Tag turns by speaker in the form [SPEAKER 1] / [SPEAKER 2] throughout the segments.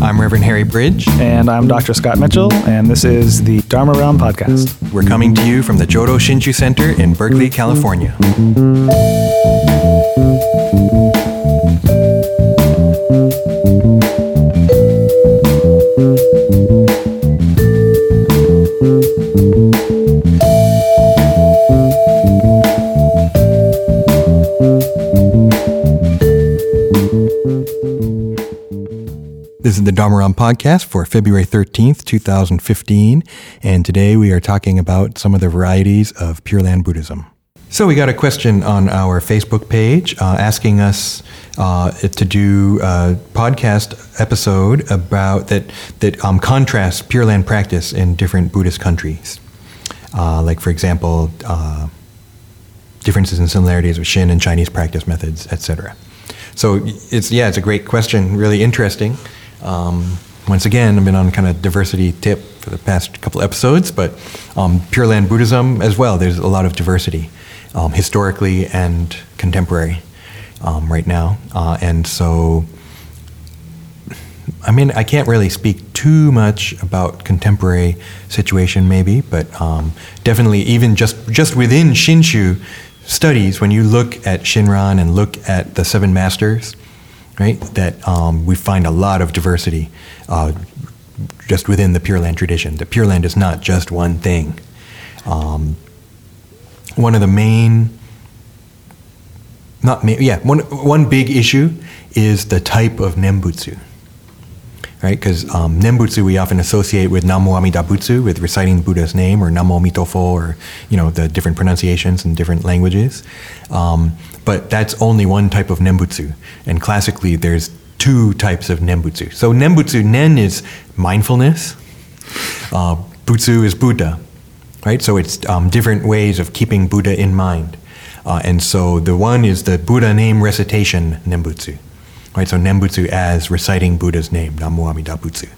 [SPEAKER 1] I'm Reverend Harry Bridge.
[SPEAKER 2] And I'm Dr. Scott Mitchell, and this is the Dharma Realm Podcast.
[SPEAKER 1] We're coming to you from the Jodo Shinshu Center in Berkeley, California. The Dharma Realm podcast for February 13th, 2015, and today we are talking about some of the varieties of Pure Land Buddhism. So we got a question on our Facebook page uh, asking us uh, to do a podcast episode about that that um, contrasts Pure Land practice in different Buddhist countries, uh, like for example, uh, differences and similarities with Shin and Chinese practice methods, etc. So it's yeah, it's a great question, really interesting. Um, once again, I've been on kind of diversity tip for the past couple episodes, but um, Pure Land Buddhism as well. There's a lot of diversity, um, historically and contemporary, um, right now, uh, and so. I mean, I can't really speak too much about contemporary situation, maybe, but um, definitely, even just just within Shinshu studies, when you look at Shinran and look at the Seven Masters, right? That um, we find a lot of diversity uh, just within the Pure Land tradition. The Pure Land is not just one thing. Um, one of the main, not main, yeah, one one big issue is the type of nembutsu. Right, because um, nembutsu we often associate with Namo Amida Butsu, with reciting the Buddha's name, or Namo Mitofo, or you know the different pronunciations in different languages. Um, but that's only one type of nembutsu. And classically, there's two types of nembutsu. So nembutsu, nen is mindfulness, uh, butsu is Buddha, right? So it's um, different ways of keeping Buddha in mind. Uh, and so the one is the Buddha name recitation nembutsu, right? So nembutsu as reciting Buddha's name, Namu Amida Butsu.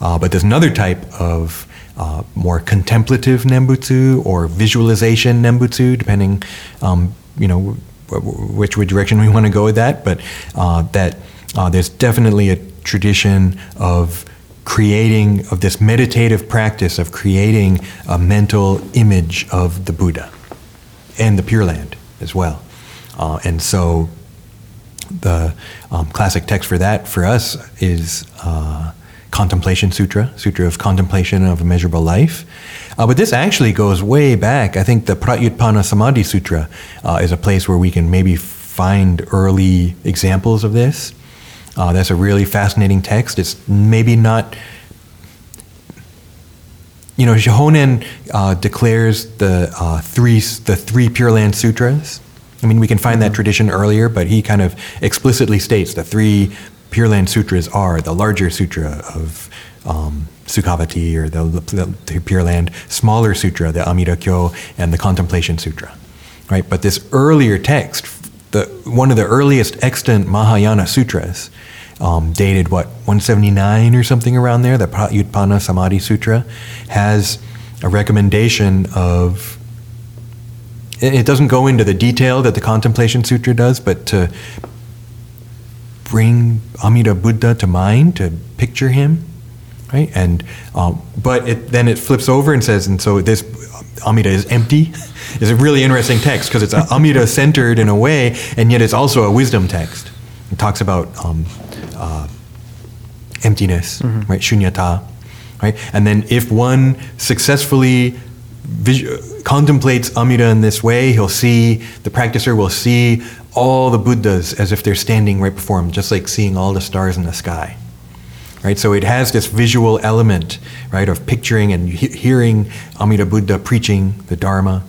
[SPEAKER 1] Uh, but there's another type of uh, more contemplative nembutsu or visualization nembutsu, depending, um, you know, which direction we want to go with that, but uh, that uh, there's definitely a tradition of creating of this meditative practice of creating a mental image of the Buddha and the Pure Land as well, uh, and so the um, classic text for that for us is uh, Contemplation Sutra, Sutra of Contemplation of Immeasurable Life. Uh, but this actually goes way back. I think the Pratyutpana Samadhi Sutra uh, is a place where we can maybe find early examples of this. Uh, that's a really fascinating text. It's maybe not. You know, Shohonen uh, declares the uh, three the three Pure Land Sutras. I mean, we can find that mm-hmm. tradition earlier, but he kind of explicitly states the three Pure Land Sutras are the larger sutra of um, Sukhavati or the, the, the, Pure Land, smaller sutra, the Amida Kyo, and the Contemplation Sutra. Right? But this earlier text, the, one of the earliest extant Mahayana sutras, um, dated what 179 or something around there, the Pratyutpana Samadhi Sutra, has a recommendation of. It doesn't go into the detail that the Contemplation Sutra does, but to bring Amida Buddha to mind, to picture him, right? And um, but it, then it flips over and says, and so this Amida is empty. is a really interesting text because it's Amida centered in a way, and yet it's also a wisdom text. It talks about um, uh, emptiness, mm-hmm. right? Shunyata, right? And then if one successfully vis- contemplates Amida in this way, he'll see the practicer will see all the Buddhas as if they're standing right before him, just like seeing all the stars in the sky. Right, so it has this visual element, right, of picturing and he- hearing Amida Buddha preaching the Dharma.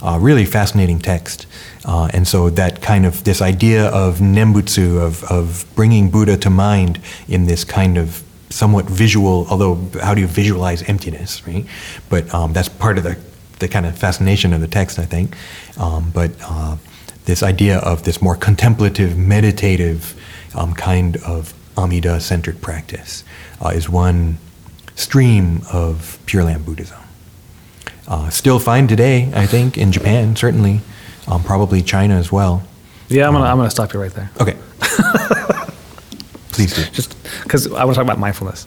[SPEAKER 1] Uh, really fascinating text. Uh, and so that kind of this idea of nembutsu, of, of bringing Buddha to mind in this kind of somewhat visual, although how do you visualize emptiness, right? But um, that's part of the, the kind of fascination of the text, I think. Um, but uh, this idea of this more contemplative, meditative um, kind of Amida centered practice uh, is one stream of Pure Land Buddhism. Uh, still fine today, I think, in Japan, certainly, um, probably China as well.
[SPEAKER 2] Yeah, I'm gonna, I'm gonna stop you right there.
[SPEAKER 1] Okay. Please Please do.
[SPEAKER 2] Just because I want to talk about mindfulness.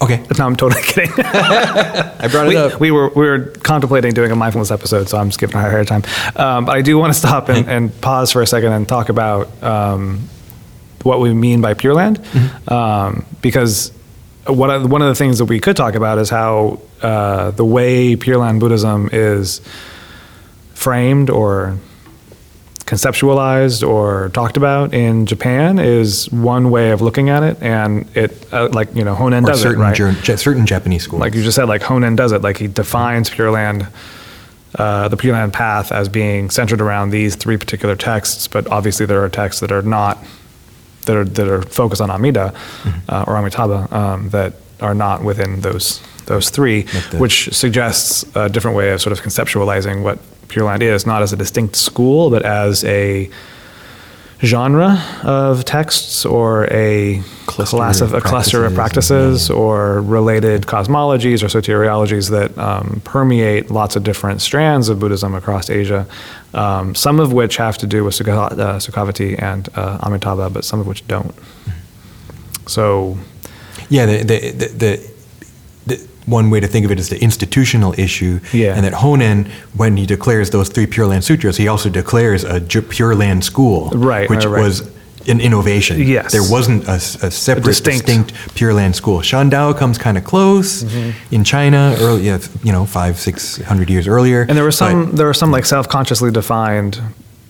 [SPEAKER 1] Okay.
[SPEAKER 2] No, I'm totally kidding.
[SPEAKER 1] I brought it
[SPEAKER 2] we,
[SPEAKER 1] up.
[SPEAKER 2] we were we were contemplating doing a mindfulness episode, so I'm skipping ahead of time. Um, but I do want to stop and, and pause for a second and talk about um, what we mean by Pure Land, um, because what I- one of the things that we could talk about is how uh, the way Pure Land Buddhism is framed or conceptualized or talked about in Japan is one way of looking at it, and it uh, like you know Honen
[SPEAKER 1] Or
[SPEAKER 2] does
[SPEAKER 1] certain,
[SPEAKER 2] it right
[SPEAKER 1] ger- certain Japanese schools.
[SPEAKER 2] like you just said, like Honen does it. Like he defines Pure Land, uh, the Pure Land path as being centered around these three particular texts. But obviously, there are texts that are not that are that are focused on Amida uh, or Amitabha um, that are not within those those three,
[SPEAKER 1] Like the-
[SPEAKER 2] which suggests a different way of sort of conceptualizing what Pure Land is, not as a distinct school, but as a genre of texts or a
[SPEAKER 1] Cluster
[SPEAKER 2] class of
[SPEAKER 1] of
[SPEAKER 2] a cluster of
[SPEAKER 1] practices,
[SPEAKER 2] or related cosmologies or soteriologies that um, permeate lots of different strands of Buddhism across Asia, um, some of which have to do with Sukha, uh, Sukhavati and uh, Amitabha, but some of which don't. So,
[SPEAKER 1] Yeah, the, the, the, the one way to think of it is the institutional issue.
[SPEAKER 2] Yeah.
[SPEAKER 1] And that Honen, when he declares those three Pure Land Sutras, he also declares a J- Pure Land school,
[SPEAKER 2] Right,
[SPEAKER 1] which
[SPEAKER 2] right, right.
[SPEAKER 1] was an innovation.
[SPEAKER 2] Yes.
[SPEAKER 1] There wasn't a separate,
[SPEAKER 2] distinct-
[SPEAKER 1] distinct. Pure Land school. Shandao comes kind of close
[SPEAKER 2] Mm-hmm.
[SPEAKER 1] in China, early, you know, five, six hundred years earlier.
[SPEAKER 2] and there were some
[SPEAKER 1] but-
[SPEAKER 2] there were some like self-consciously defined.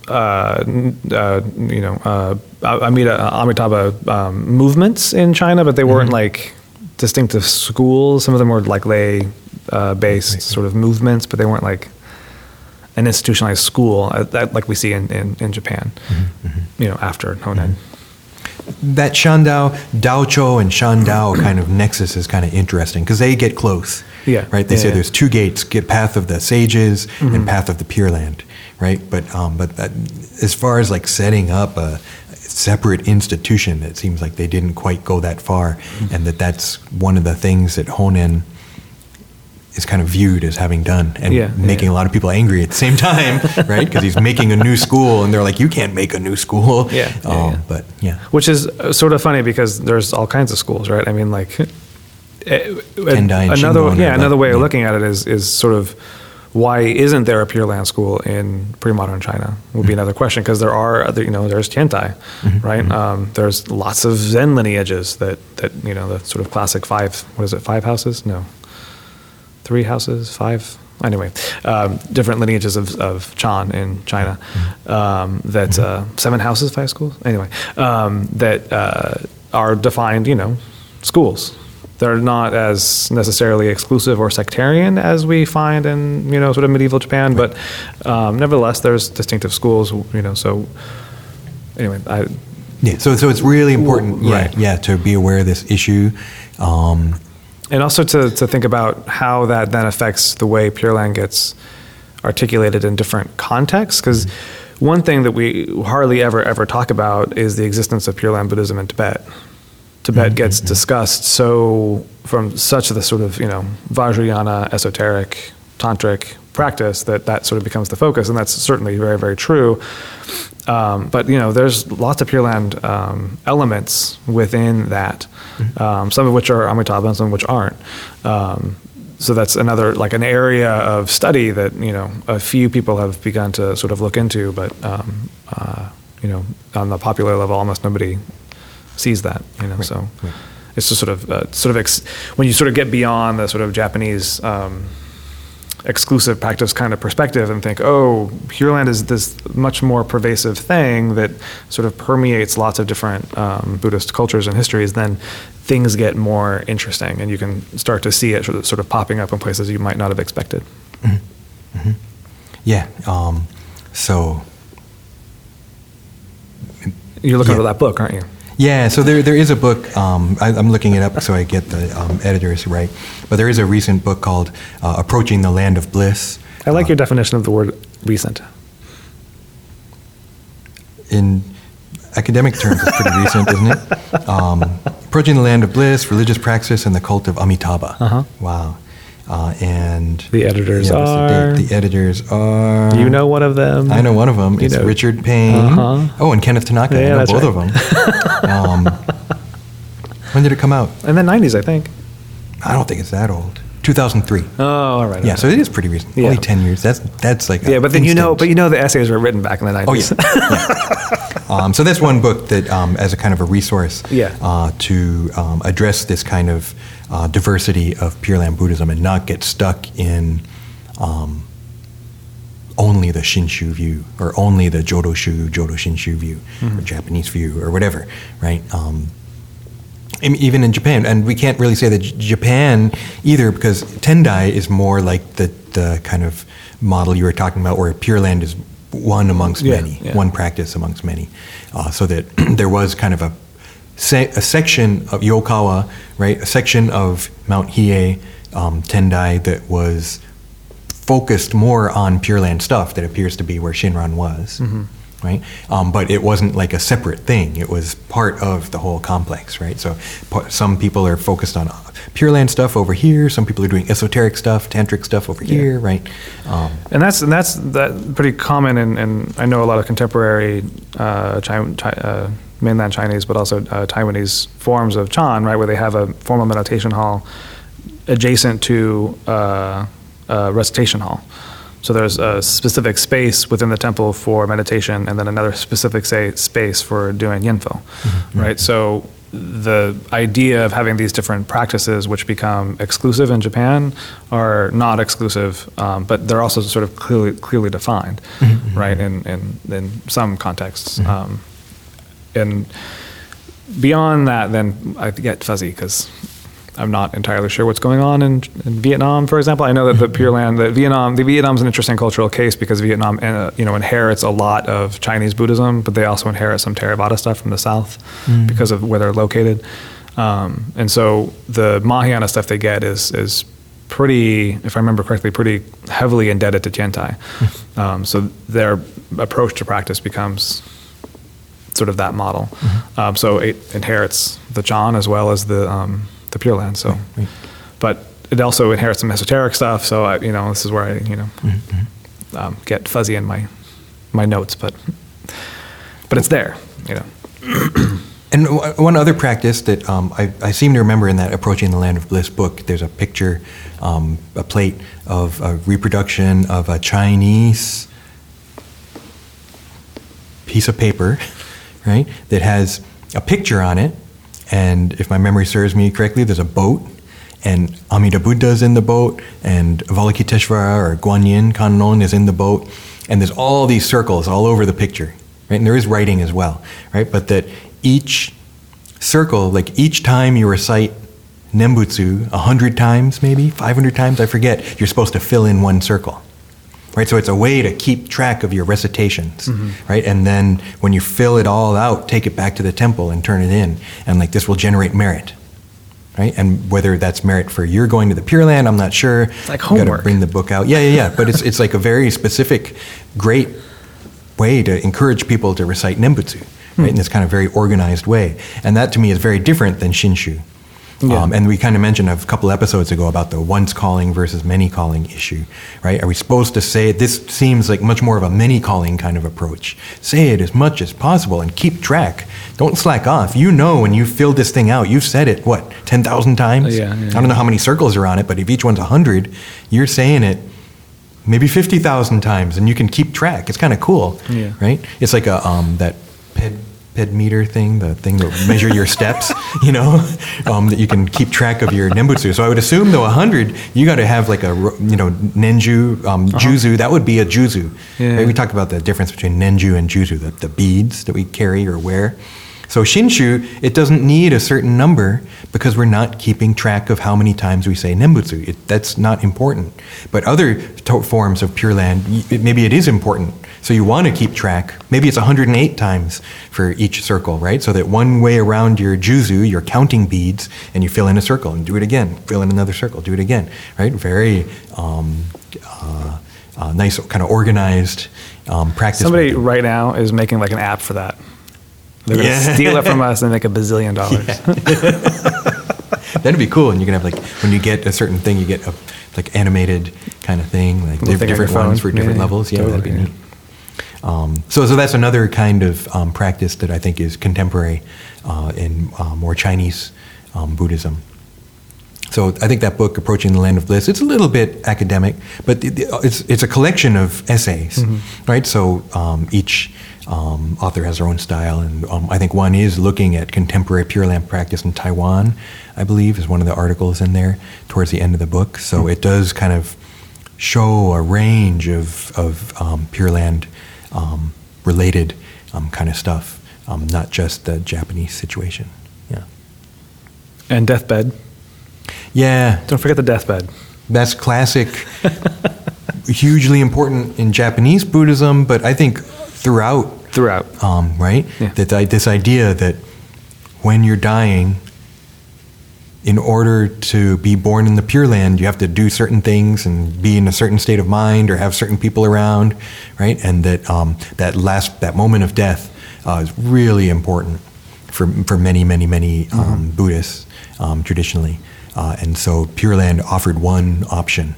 [SPEAKER 2] Uh, uh, you know, uh, Amida, Amitabha um, movements in China, but they
[SPEAKER 1] Mm-hmm.
[SPEAKER 2] weren't like distinctive schools. Some of them were like lay uh, based sort of movements, but they weren't like an institutionalized school uh, that, like we see in, in, in Japan,
[SPEAKER 1] Mm-hmm,
[SPEAKER 2] you know, after Honen.
[SPEAKER 1] that Shandao, Daochuo, and Shandao kind of nexus is kind of interesting because they get close.
[SPEAKER 2] Yeah.
[SPEAKER 1] Right. They
[SPEAKER 2] Yeah,
[SPEAKER 1] say
[SPEAKER 2] yeah.
[SPEAKER 1] there's two gates: get path of the sages and path of the Pure Land. Right. But um, but that, as far as like setting up a separate institution, it seems like they didn't quite go that far, and that that's one of the things that Honen is kind of viewed as having done and
[SPEAKER 2] Yeah,
[SPEAKER 1] making
[SPEAKER 2] yeah.
[SPEAKER 1] a lot of people angry at the same time, right? Because he's making a new school, and they're like, "You can't make a new school."
[SPEAKER 2] Yeah,
[SPEAKER 1] Um,
[SPEAKER 2] yeah.
[SPEAKER 1] But yeah.
[SPEAKER 2] Which is uh, sort of funny because there's all kinds of schools, right? I mean, like eh,
[SPEAKER 1] Tendai
[SPEAKER 2] another yeah another way of looking at it is is sort of why isn't there a Pure Land school in pre-modern China? Would be another question because there are other you know there's Tiantai, right? Um, there's lots of Zen lineages that that you know the sort of classic five what is it five houses no three houses, five. Anyway, um, different lineages of, of Chan in China. Um, that uh, seven houses, five schools. Anyway, um, that uh, are defined, you know, schools. They're not as necessarily exclusive or sectarian as we find in you know sort of medieval Japan, but um, nevertheless, there's distinctive schools. You know, so anyway, I,
[SPEAKER 1] Yeah, so so it's really important,
[SPEAKER 2] Well,
[SPEAKER 1] yeah,
[SPEAKER 2] right.
[SPEAKER 1] yeah, to be aware of this issue. Um,
[SPEAKER 2] and also to, to think about how that then affects the way Pure Land gets articulated in different contexts. Because one thing that we hardly ever ever talk about is the existence of Pure Land Buddhism in Tibet. Tibet gets discussed so from such the sort of you know Vajrayana esoteric tantric practice that that sort of becomes the focus, and that's certainly very very true. Um, but you know, there's lots of Pure Land um, elements within that, um, some of which are Amitabha and some of which aren't. Um, so that's another like an area of study that you know a few people have begun to sort of look into, but um, uh, you know, on the popular level, almost nobody sees that. You know, so
[SPEAKER 1] right.
[SPEAKER 2] it's just sort of uh, sort of ex- when you sort of get beyond the sort of Japanese. Um, exclusive practice kind of perspective and think, oh, Pure Land is this much more pervasive thing that sort of permeates lots of different um, Buddhist cultures and histories, then things get more interesting and you can start to see it sort of, sort of popping up in places you might not have expected.
[SPEAKER 1] yeah, um, so
[SPEAKER 2] You're looking
[SPEAKER 1] Yeah.
[SPEAKER 2] for that book, aren't you?
[SPEAKER 1] Yeah, so there there is a book. Um, I, I'm looking it up so I get the um, editors right, but there is a recent book called uh, "Approaching the Land of Bliss."
[SPEAKER 2] I like your definition of the word recent.
[SPEAKER 1] in academic terms, it's pretty recent, isn't it? Um, approaching the land of bliss, religious praxis, and the cult of Amitabha.
[SPEAKER 2] Uh-huh.
[SPEAKER 1] Wow. Uh, and
[SPEAKER 2] The editors
[SPEAKER 1] the
[SPEAKER 2] are-
[SPEAKER 1] date? The, editors are.
[SPEAKER 2] you know one of them?
[SPEAKER 1] I know one of them.
[SPEAKER 2] You
[SPEAKER 1] It's
[SPEAKER 2] know-
[SPEAKER 1] Richard Payne.
[SPEAKER 2] Uh-huh.
[SPEAKER 1] Oh, and Kenneth Tanaka.
[SPEAKER 2] Yeah,
[SPEAKER 1] I know both
[SPEAKER 2] right.
[SPEAKER 1] of them. um, When did it come out?
[SPEAKER 2] In the 90s, I think.
[SPEAKER 1] I don't think it's that old. 2003.
[SPEAKER 2] Oh, all right.
[SPEAKER 1] Yeah,
[SPEAKER 2] okay.
[SPEAKER 1] so it is pretty recent.
[SPEAKER 2] Yeah.
[SPEAKER 1] Only 10 years. That's that's like
[SPEAKER 2] yeah, but then you know, but you know, the essays were written back in the 90s.
[SPEAKER 1] Oh yeah. yeah. Um, so that's one book that, um, as a kind of a resource,
[SPEAKER 2] Yeah.
[SPEAKER 1] uh, to um, address this kind of uh, diversity of Pure Land Buddhism and not get stuck in um, only the Shinshu view or only the Jodo Shu, Jodo Shinshu view or Japanese view or whatever, right? Um, even in Japan, and we can't really say that J- Japan either because Tendai is more like the, the kind of model you were talking about, where Pure Land is one amongst
[SPEAKER 2] Yeah,
[SPEAKER 1] many,
[SPEAKER 2] yeah.
[SPEAKER 1] one practice amongst many. Uh, so that there was kind of a, se- a section of Yokawa, right, a section of Mount Hiei, um, Tendai that was focused more on Pure Land stuff that appears to be where Shinran was, right? Um, but it wasn't like a separate thing. It was part of the whole complex, right? So pa- some people are focused on uh, Pure Land stuff over here. Some people are doing esoteric stuff, tantric stuff over here, right? Um,
[SPEAKER 2] And that's and that's that pretty common, and, and I know a lot of contemporary uh, uh, mainland Chinese, but also uh, Taiwanese forms of Chan, right, where they have a formal meditation hall adjacent to uh, a recitation hall. So there's a specific space within the temple for meditation, and then another specific say space for doing nianfo, right? So the idea of having these different practices, which become exclusive in Japan, are not exclusive, um, but they're also sort of clearly clearly defined, right? In in in some contexts, um, and beyond that, then I get fuzzy because I'm not entirely sure what's going on in, in Vietnam, for example. I know that the Pure Land, the Vietnam, the Vietnam's an interesting cultural case because Vietnam, uh, you know, inherits a lot of Chinese Buddhism, but they also inherit some Theravada stuff from the south because of where they're located. Um, and so the Mahayana stuff they get is is pretty, if I remember correctly, pretty heavily indebted to Tiantai. Um, so their approach to practice becomes sort of that model. Um, so it inherits the Chan as well as the um, the Pure Land. So,
[SPEAKER 1] right.
[SPEAKER 2] but it also inherits some esoteric stuff. So I, you know, this is where I you know um, get fuzzy in my my notes, but but it's there. You know.
[SPEAKER 1] And w- one other practice that um, I, I seem to remember in that Approaching the Land of Bliss book, there's a picture, um, a plate of a reproduction of a Chinese piece of paper, right, that has a picture on it. And if my memory serves me correctly, there's a boat, and Amida Buddha is in the boat, and Avalokiteshvara or Guanyin Kannon is in the boat, and there's all these circles all over the picture, right? And there is writing as well, right? But that each circle, like each time you recite Nembutsu, a hundred times maybe, 500 times, I forget, you're supposed to fill in one circle right? So it's a way to keep track of your recitations, mm-hmm. right? And then when you fill it all out, take it back to the temple and turn it in, and like this will generate merit, right? And whether that's merit for you're going to the Pure Land, I'm not sure. It's
[SPEAKER 2] like
[SPEAKER 1] Got to
[SPEAKER 2] homework.
[SPEAKER 1] bring the book out. Yeah, yeah, yeah. But it's it's like a very specific, great way to encourage people to recite Nembutsu, right? Hmm. In this kind of very organized way, and that to me is very different than Shinshu.
[SPEAKER 2] Yeah.
[SPEAKER 1] Um, and we kind of mentioned a couple episodes ago about the once calling versus many calling issue, right? Are we supposed to say it? this seems like much more of a many calling kind of approach? Say it as much as possible and keep track. Don't slack off. You know when you filled this thing out, you've said it what ten thousand times.
[SPEAKER 2] Yeah, yeah,
[SPEAKER 1] I don't know how many circles are on it, but if each one's a hundred, you're saying it maybe fifty thousand times, and you can keep track. It's kind of cool, right? It's like a um, that ped ped meter thing, the thing that measure your steps, you know, um, that you can keep track of your nembutsu. So I would assume though, hundred, you got to have like a you know nenju, um, juzu. That would be a juzu.
[SPEAKER 2] Uh-huh. Yeah.
[SPEAKER 1] Right? We talked about the difference between nenju and juzu, the, the beads that we carry or wear. So shinshu, it doesn't need a certain number because we're not keeping track of how many times we say nembutsu. It, that's not important. But other to- forms of Pure Land, maybe it is important. So you want to keep track. Maybe it's 108 times for each circle, right? So that one way around your juzu, you're counting beads, and you fill in a circle and do it again. Fill in another circle, do it again, right? Very um, uh, uh, nice, kind of organized um, practice.
[SPEAKER 2] Somebody
[SPEAKER 1] method.
[SPEAKER 2] right now is making like an app for that. They're going to
[SPEAKER 1] Yeah.
[SPEAKER 2] steal it from us and make a bazillion dollars.
[SPEAKER 1] That'd be cool, and you can have like when you get a certain thing, you get a like animated kind of thing, like different
[SPEAKER 2] your phone.
[SPEAKER 1] ones for different
[SPEAKER 2] Yeah,
[SPEAKER 1] levels. Yeah, that'd be neat. Um, so, so that's another kind of um, practice that I think is contemporary uh, in uh, more Chinese um, Buddhism. So I think that book, Approaching the Land of Bliss, it's a little bit academic, but it's, it's a collection of essays, right? So um, each um, author has their own style, and um, I think one is looking at contemporary Pure Land practice in Taiwan, I believe, is one of the articles in there towards the end of the book. So it does kind of show a range of, of um, Pure Land um, related um, kind of stuff, um, not just the Japanese situation. Yeah.
[SPEAKER 2] And deathbed.
[SPEAKER 1] Yeah,
[SPEAKER 2] Don't forget the deathbed.
[SPEAKER 1] that's classic, hugely important in Japanese Buddhism, but I think throughout,
[SPEAKER 2] Throughout.
[SPEAKER 1] um, right?
[SPEAKER 2] Yeah.
[SPEAKER 1] That I, this idea that when you're dying, in order to be born in the Pure Land, you have to do certain things and be in a certain state of mind or have certain people around, right? And that um, that last that moment of death uh, is really important for for many many many um, Buddhists um, traditionally. Uh, and so Pure Land offered one option,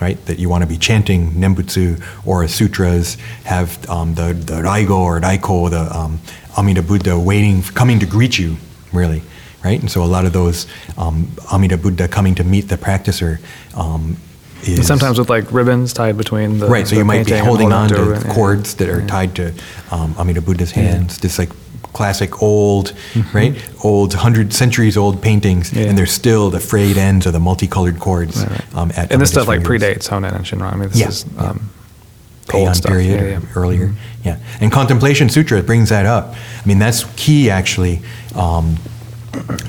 [SPEAKER 1] right? That you want to be chanting Nembutsu or sutras, have um, the the Raigo or Raiko, the um, Amida Buddha waiting, coming to greet you, really right? And so a lot of those um, Amida Buddha coming to meet the practicer um, is
[SPEAKER 2] sometimes with like ribbons tied between the
[SPEAKER 1] right. So
[SPEAKER 2] the
[SPEAKER 1] you might be holding on to
[SPEAKER 2] yeah.
[SPEAKER 1] cords that are tied to um, Amida Buddha's hands. This like classic old, right? Old hundred centuries old paintings,
[SPEAKER 2] Mm-hmm. Yeah.
[SPEAKER 1] and there's still the frayed ends of the multicolored cords
[SPEAKER 2] Right, right.
[SPEAKER 1] um, at
[SPEAKER 2] and this stuff like
[SPEAKER 1] fingers.
[SPEAKER 2] predates Honen and Shinran. I mean, this
[SPEAKER 1] Yeah,
[SPEAKER 2] is
[SPEAKER 1] yeah.
[SPEAKER 2] um,
[SPEAKER 1] Heian
[SPEAKER 2] stuff.
[SPEAKER 1] period
[SPEAKER 2] Yeah,
[SPEAKER 1] or
[SPEAKER 2] yeah. Mm-hmm.
[SPEAKER 1] earlier. Yeah, and Contemplation Sutra brings that up. I mean, that's key actually. Um,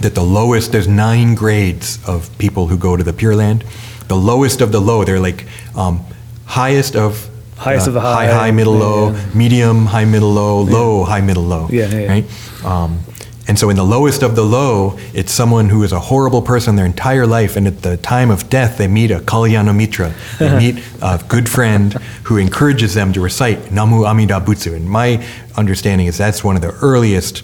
[SPEAKER 1] that the lowest there's nine grades of people who go to the Pure Land. The lowest of the low, they're like um, highest of
[SPEAKER 2] Highest
[SPEAKER 1] uh,
[SPEAKER 2] of the
[SPEAKER 1] high,
[SPEAKER 2] high,
[SPEAKER 1] high, middle,
[SPEAKER 2] yeah,
[SPEAKER 1] low,
[SPEAKER 2] yeah.
[SPEAKER 1] medium, high, middle, low, low, high, middle, low.
[SPEAKER 2] Yeah, yeah, yeah.
[SPEAKER 1] Right. Um, and so, in the lowest of the low, it's someone who is a horrible person their entire life, and at the time of death, they meet a Kalyana Mitra. They meet a good friend who encourages them to recite Namu Amida Butsu. And my understanding is that's one of the earliest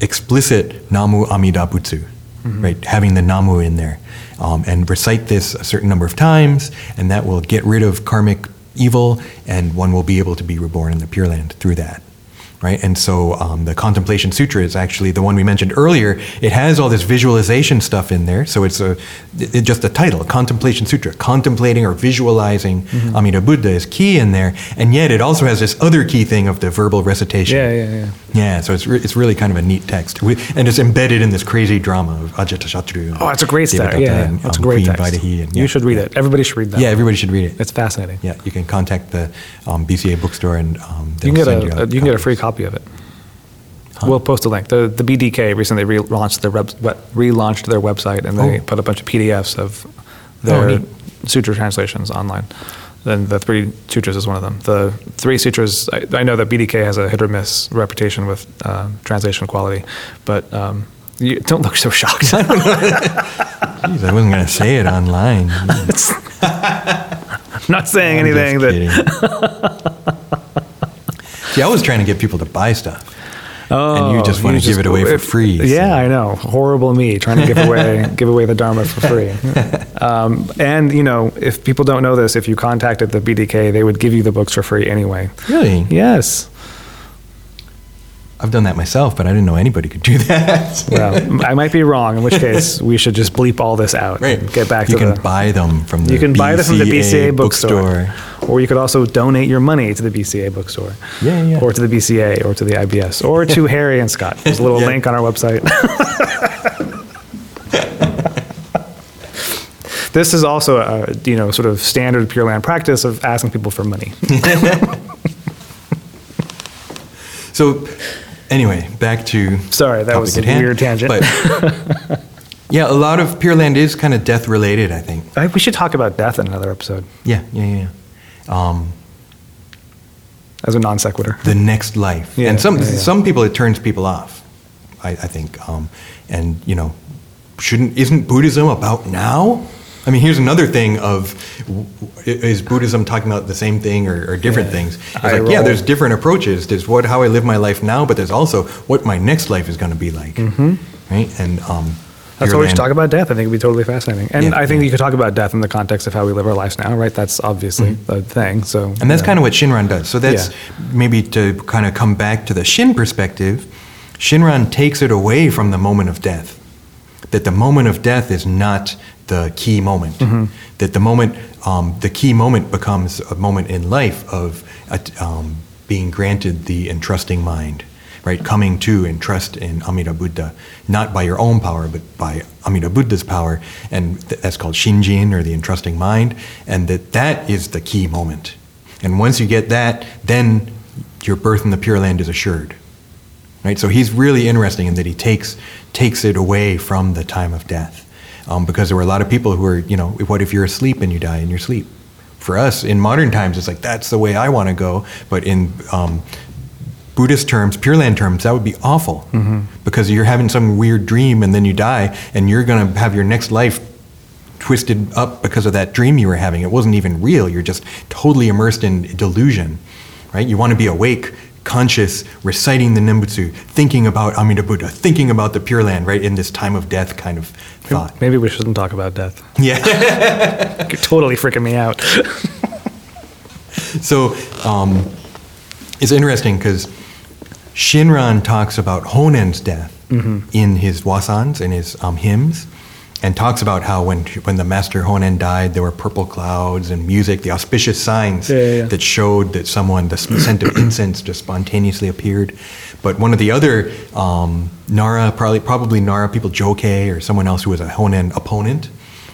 [SPEAKER 1] explicit Namu Amida Butsu, right? Having the Namu in there. Um, and recite this a certain number of times, and that will get rid of karmic evil, and one will be able to be reborn in the Pure Land through that right? And so um, the Contemplation Sutra is actually the one we mentioned earlier. It has all this visualization stuff in there, so it's a it, just the title, Contemplation Sutra, contemplating or visualizing
[SPEAKER 2] Mm-hmm.
[SPEAKER 1] Amida Buddha is key in there, and yet it also has this other key thing of the verbal recitation.
[SPEAKER 2] Yeah, yeah, yeah.
[SPEAKER 1] Yeah, so it's, re- it's really kind of a neat text, We- and it's embedded in this crazy drama of Ajatasattu.
[SPEAKER 2] Oh, it's a great text. Yeah, yeah.
[SPEAKER 1] and,
[SPEAKER 2] It's a
[SPEAKER 1] um,
[SPEAKER 2] great
[SPEAKER 1] Queen
[SPEAKER 2] text.
[SPEAKER 1] And-
[SPEAKER 2] You should read
[SPEAKER 1] yeah.
[SPEAKER 2] it. Everybody should read that.
[SPEAKER 1] Yeah, everybody should read it.
[SPEAKER 2] It's fascinating.
[SPEAKER 1] yeah, you can contact the um, BCA bookstore and um,
[SPEAKER 2] You can
[SPEAKER 1] they'll
[SPEAKER 2] get
[SPEAKER 1] send
[SPEAKER 2] a,
[SPEAKER 1] you,
[SPEAKER 2] a
[SPEAKER 1] out
[SPEAKER 2] you can get a free copy of it. We'll post a link. The the BDK recently relaunched their web, relaunched their website and they
[SPEAKER 1] Oh.
[SPEAKER 2] put a bunch of PDFs of
[SPEAKER 1] Oh,
[SPEAKER 2] their
[SPEAKER 1] neat.
[SPEAKER 2] sutra translations online. Then the three sutras is one of them. The three sutras, I, I know that BDK has a hit or miss reputation with uh, translation quality, but um, you, don't look so shocked.
[SPEAKER 1] Jeez, I wasn't going to say it online.
[SPEAKER 2] I'm not saying
[SPEAKER 1] I'm
[SPEAKER 2] anything that.
[SPEAKER 1] See, I was trying to get people to buy stuff. and you just
[SPEAKER 2] Oh,
[SPEAKER 1] want
[SPEAKER 2] you
[SPEAKER 1] to give it away for free. so-
[SPEAKER 2] Yeah, I know. Horrible me trying to give away give away the Dharma for free. Um, and you know, if people don't know this, if you contacted the BDK, they would give you the books for free anyway.
[SPEAKER 1] Really?
[SPEAKER 2] Yes.
[SPEAKER 1] I've done that myself, but I didn't know anybody could do that.
[SPEAKER 2] Well, I might be wrong. In which case, we should just bleep all this out
[SPEAKER 1] right.
[SPEAKER 2] and get back
[SPEAKER 1] you
[SPEAKER 2] to
[SPEAKER 1] can
[SPEAKER 2] the.
[SPEAKER 1] buy them from the
[SPEAKER 2] you can buy them from the BCA bookstore,
[SPEAKER 1] bookstore.
[SPEAKER 2] Or you could also donate your money to the BCA bookstore,
[SPEAKER 1] Yeah, yeah.
[SPEAKER 2] or to the BCA, or to the IBS, or to Harry and Scott. There's a little
[SPEAKER 1] Yeah.
[SPEAKER 2] link on our website. this is also a you know sort of standard Pure Land practice of asking people for money.
[SPEAKER 1] So, anyway, back to
[SPEAKER 2] Sorry, that was a
[SPEAKER 1] at hand.
[SPEAKER 2] weird tangent.
[SPEAKER 1] But, yeah, a lot of Pure Land is kind of death related, I think.
[SPEAKER 2] I think we should talk about death in another episode
[SPEAKER 1] Yeah, yeah, yeah. Um,
[SPEAKER 2] as a non sequitur.
[SPEAKER 1] the next life.
[SPEAKER 2] Yeah,
[SPEAKER 1] and some
[SPEAKER 2] yeah, yeah.
[SPEAKER 1] some people it turns people off. I, I think, um, and you know, shouldn't isn't Buddhism about now? I mean, here's another thing of w- w- is Buddhism talking about the same thing or, or different things? It's like, yeah,
[SPEAKER 2] roll.
[SPEAKER 1] there's different approaches. There's what how I live my life now, but there's also what my next life is going to be like, right? And um,
[SPEAKER 2] That's
[SPEAKER 1] Land-
[SPEAKER 2] talk about death. I think it'd be totally fascinating. And
[SPEAKER 1] Yeah,
[SPEAKER 2] I think
[SPEAKER 1] yeah.
[SPEAKER 2] you could talk about death in the context of how we live our lives now, right? That's obviously the thing. So,
[SPEAKER 1] Mm-hmm. And that's kind of what Shinran does. So that's maybe to kind of come back to the Shin perspective. Shinran takes it away from the moment of death that the moment of death is not the key moment. That the moment, um, the key moment becomes a moment in life of um, being granted the entrusting mind, right? Coming to and trust in Amida Buddha, not by your own power, but by Amida Buddha's power, and th- that's called Shinjin or the entrusting mind, and that that is the key moment. And once you get that, then your birth in the Pure Land is assured. Right? So he's really interesting in that he takes takes it away from the time of death, um, because there were a lot of people who were, you know, what if you're asleep and you die in your sleep? For us in modern times, it's like that's the way I want to go. But in um, Buddhist terms, Pure Land terms, that would be awful, because you're having some weird dream and then you die, and you're going to have your next life twisted up because of that dream you were having. It wasn't even real. You're just totally immersed in delusion, right? You want to be awake, conscious, reciting the Nembutsu, thinking about Amida Buddha, thinking about the Pure Land, right? In this time of death kind of thought.
[SPEAKER 2] Maybe we shouldn't talk about death.
[SPEAKER 1] Yeah.
[SPEAKER 2] You're totally freaking me out.
[SPEAKER 1] so um, it's interesting because Shinran talks about Honen's death in his wasans, in his um, hymns, and talks about how when, when the master Honen died, there were purple clouds and music, the auspicious signs
[SPEAKER 2] Yeah, yeah, yeah.
[SPEAKER 1] that showed that someone, the scent of incense just spontaneously appeared. But one of the other um, Nara, probably, probably Nara people, Jokei or someone else who was a Honen opponent,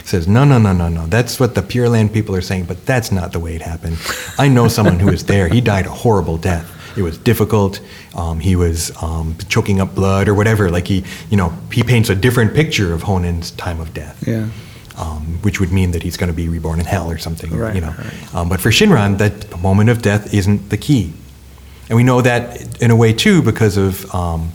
[SPEAKER 1] says, no, no, no, no, no. That's what the Pure Land people are saying, but that's not the way it happened. I know someone who was there. He died a horrible death. It was difficult. Um, he was um, choking up blood or whatever. Like he, you know, he paints a different picture of Honen's time of death
[SPEAKER 2] Yeah.
[SPEAKER 1] um, which would mean that he's going to be reborn in hell or something.
[SPEAKER 2] Right,
[SPEAKER 1] you know.
[SPEAKER 2] right.
[SPEAKER 1] Um, but for Shinran, that moment of death isn't the key, and we know that in a way too because of um,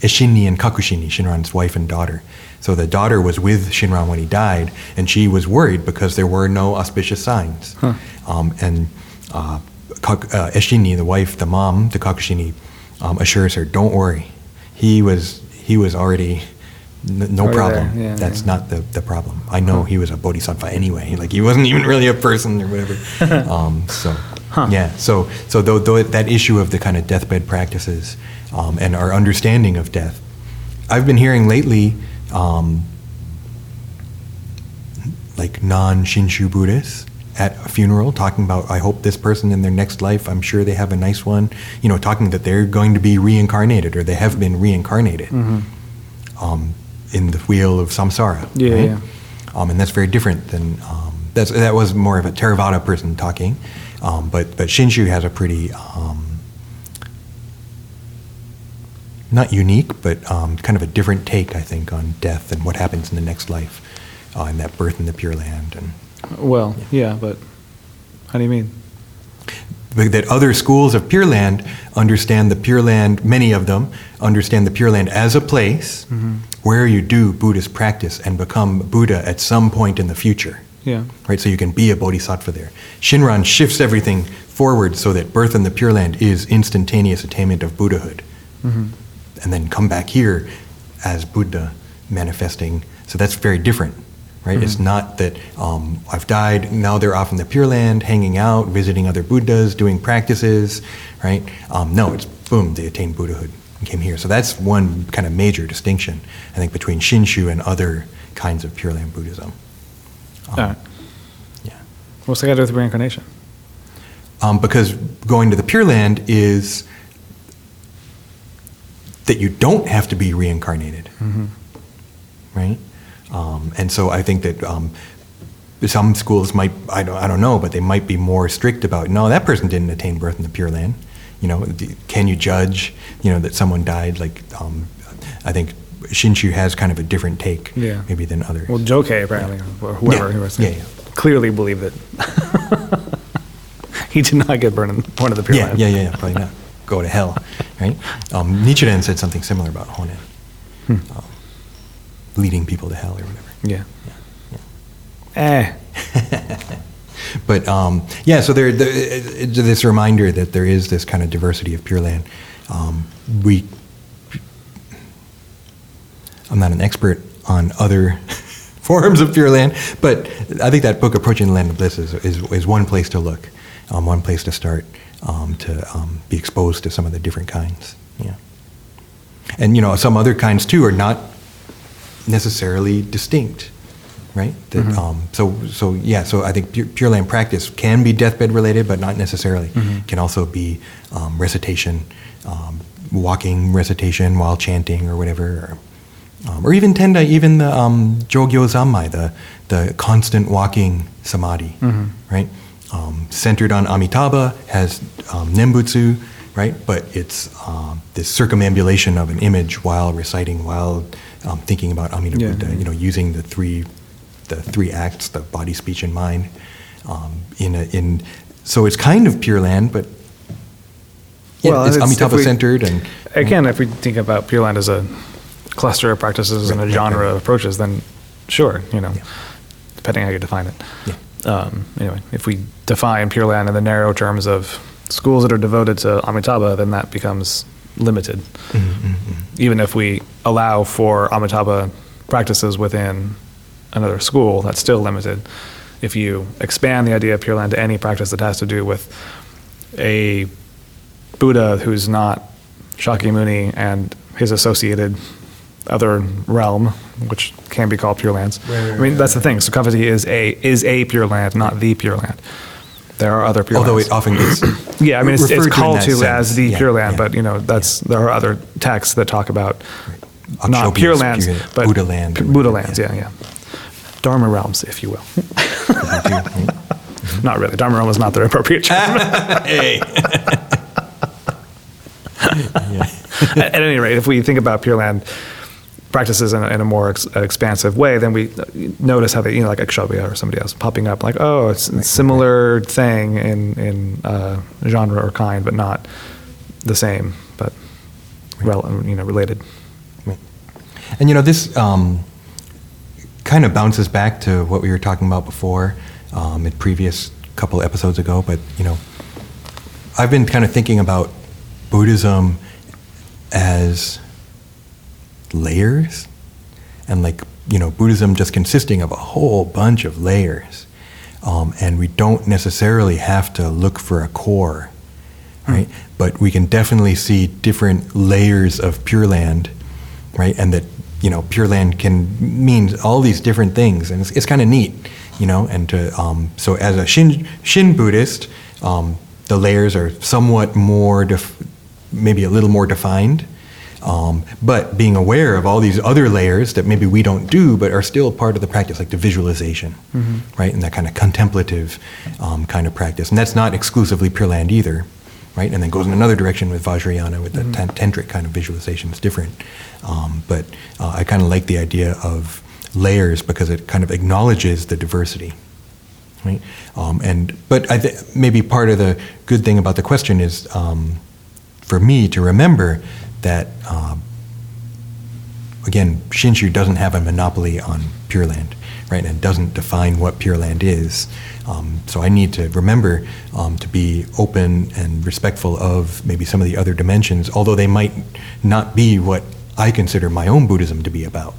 [SPEAKER 1] Eshinni and Kakushinni, Shinran's wife and daughter. So the daughter was with Shinran when he died, and she was worried because there were no auspicious signs.
[SPEAKER 2] Huh.
[SPEAKER 1] Um, and uh, uh, Eshinni, the wife, the mom, the Kakushinni, um, assures her, "Don't worry, he was he was already." N- no
[SPEAKER 2] Already
[SPEAKER 1] problem.
[SPEAKER 2] yeah,
[SPEAKER 1] That's
[SPEAKER 2] yeah.
[SPEAKER 1] not the, the problem. I know he was a bodhisattva anyway. Like he wasn't even really a person or whatever. um, so yeah. So so though, though that issue of the kind of deathbed practices um, and our understanding of death, I've been hearing lately, um, like non-Shinshu Buddhists at a funeral talking about I hope this person in their next life I'm sure they have a nice one. You know, talking that they're going to be reincarnated or they have been reincarnated um, in the wheel of samsara.
[SPEAKER 2] Yeah,
[SPEAKER 1] right?
[SPEAKER 2] yeah.
[SPEAKER 1] Um, and that's very different than um, that's that was more of a Theravada person talking, um, but but Shinshu has a pretty um, not unique, but um, kind of a different take, I think, on death and what happens in the next life, uh, and that birth in the Pure Land, and
[SPEAKER 2] Well, yeah, but how do you mean?
[SPEAKER 1] that other schools of Pure Land understand the Pure Land, many of them understand the Pure Land as a place mm-hmm. where you do Buddhist practice and become Buddha at some point in the future.
[SPEAKER 2] Yeah.
[SPEAKER 1] Right, so you can be a bodhisattva there. Shinran shifts everything forward so that birth in the Pure Land is instantaneous attainment of Buddhahood. Mm-hmm. And then come back here as Buddha manifesting. So that's very different, right? It's not that um, I've died, now they're off in the Pure Land, hanging out, visiting other Buddhas, doing practices, right? Um, no, it's boom, they attained Buddhahood and came here. So that's one kind of major distinction, I think, between Shinshu and other kinds of Pure Land Buddhism. Um,
[SPEAKER 2] All right.
[SPEAKER 1] Yeah.
[SPEAKER 2] What's that got to do with reincarnation?
[SPEAKER 1] Um, because going to the Pure Land is that you don't have to be reincarnated, right? Um, and so I think that um, some schools might, I don't, I don't know, but they might be more strict about, no, that person didn't attain birth in the Pure Land. You know, can you judge, you know, that someone died? Like, um, I think Shinshu has kind of a different take,
[SPEAKER 2] Yeah.
[SPEAKER 1] maybe than others.
[SPEAKER 2] Well, Jokei apparently, or whoever
[SPEAKER 1] Yeah,
[SPEAKER 2] was,
[SPEAKER 1] yeah, yeah.
[SPEAKER 2] clearly believed it. he did not get burned in one of the Pure
[SPEAKER 1] yeah,
[SPEAKER 2] Land.
[SPEAKER 1] yeah, yeah, yeah, probably not. Go to hell, right? Um, Nichiren said something similar about Honen,
[SPEAKER 2] Hmm.
[SPEAKER 1] um, leading people to hell or whatever.
[SPEAKER 2] Yeah. Eh.
[SPEAKER 1] But um, yeah, so there, there, this reminder that there is this kind of diversity of Pure Land. Um, we, I'm not an expert on other forms of Pure Land, but I think that book, Approaching the Land of Bliss, is, is, is one place to look, um, one place to start, um, to um, be exposed to some of the different kinds. Yeah. And you know, some other kinds too are not necessarily distinct, right? That,
[SPEAKER 2] Mm-hmm.
[SPEAKER 1] um, so, so yeah, so I think Pure, Pure Land practice can be deathbed related, but not necessarily.
[SPEAKER 2] Mm-hmm.
[SPEAKER 1] Can also be um, recitation, um, walking recitation while chanting or whatever, or, um, or even Tendai, even the um, Jogyo Zammai, the, the constant walking samadhi,
[SPEAKER 2] Mhm.
[SPEAKER 1] right? Um, centered on Amitabha, has um, Nembutsu, right? But it's um, this circumambulation of an image while reciting, while um, thinking about Amida
[SPEAKER 2] Yeah.
[SPEAKER 1] Buddha, you know, using the three, the three acts, the body, speech, and mind. Um, in a, in so it's kind of Pure Land, but yeah,
[SPEAKER 2] Well,
[SPEAKER 1] it's,
[SPEAKER 2] it's-
[SPEAKER 1] Amitabha
[SPEAKER 2] we-
[SPEAKER 1] centered and
[SPEAKER 2] Again, if we think about Pure Land as a cluster of practices and a
[SPEAKER 1] Right, right,
[SPEAKER 2] genre
[SPEAKER 1] right.
[SPEAKER 2] of approaches, then sure, you know,
[SPEAKER 1] Yeah.
[SPEAKER 2] depending how you define it.
[SPEAKER 1] Yeah.
[SPEAKER 2] Um, anyway, if we define Pure Land in the narrow terms of schools that are devoted to Amitabha, then that becomes limited.
[SPEAKER 1] Mhm, mhm, mhm.
[SPEAKER 2] Even if we allow for Amitabha practices within another school, that's still limited. If you expand the idea of Pure Land to any practice that has to do with a Buddha who's not Shakyamuni and his associated other realm, which can be called Pure Lands.
[SPEAKER 1] Right, right,
[SPEAKER 2] I mean,
[SPEAKER 1] right,
[SPEAKER 2] that's the thing. Sukhavati is a is a Pure Land, not the Pure Land. There are other Pure
[SPEAKER 1] although
[SPEAKER 2] Lands.
[SPEAKER 1] it often gets
[SPEAKER 2] Yeah, I mean, it's, it's
[SPEAKER 1] referred to in
[SPEAKER 2] called
[SPEAKER 1] that
[SPEAKER 2] to,
[SPEAKER 1] sense.
[SPEAKER 2] as the
[SPEAKER 1] Yeah,
[SPEAKER 2] Pure Land,
[SPEAKER 1] yeah.
[SPEAKER 2] but you know, that's there are other texts that talk about not
[SPEAKER 1] Akshobhya's,
[SPEAKER 2] Pure Lands,
[SPEAKER 1] Pure-
[SPEAKER 2] but
[SPEAKER 1] Buddha land
[SPEAKER 2] P- Buddha lands,
[SPEAKER 1] yeah.
[SPEAKER 2] yeah, yeah. Dharma realms, if you will. not really. Dharma realm is not the appropriate term.
[SPEAKER 1] hey.
[SPEAKER 2] at, at any rate, if we think about Pure Land practices in a, in a more ex, expansive way, then we notice how they, you know, like Akshobhya or somebody else popping up, like, oh, it's a similar thing in, in uh, genre or kind, but not the same, but rel- you know, related.
[SPEAKER 1] And you know, this um, kind of bounces back to what we were talking about before um, in previous couple episodes ago. But you know, I've been kind of thinking about Buddhism as layers, and like you know, Buddhism just consisting of a whole bunch of layers, um, and we don't necessarily have to look for a core right? But we can definitely see different layers of Pure Land, right? And that you know, Pure Land can mean all these different things, and it's, it's kind of neat, you know. And to um, so as a Shin Shin Buddhist, um, the layers are somewhat more, def- maybe a little more defined. Um, but being aware of all these other layers that maybe we don't do, but are still part of the practice, like the visualization, right, and that kind of contemplative um, kind of practice, and that's not exclusively Pure Land either, right, and then goes in another direction with Vajrayana, with the tan- tantric kind of visualization. It's different, um, but uh, I kind of like the idea of layers because it kind of acknowledges the diversity right? Um, and but I th- maybe part of the good thing about the question is um, for me to remember that um, again, Shinshu doesn't have a monopoly on Pure Land, right? And doesn't define what Pure Land is. Um, so I need to remember um, to be open and respectful of maybe some of the other dimensions, although they might not be what I consider my own Buddhism to be about.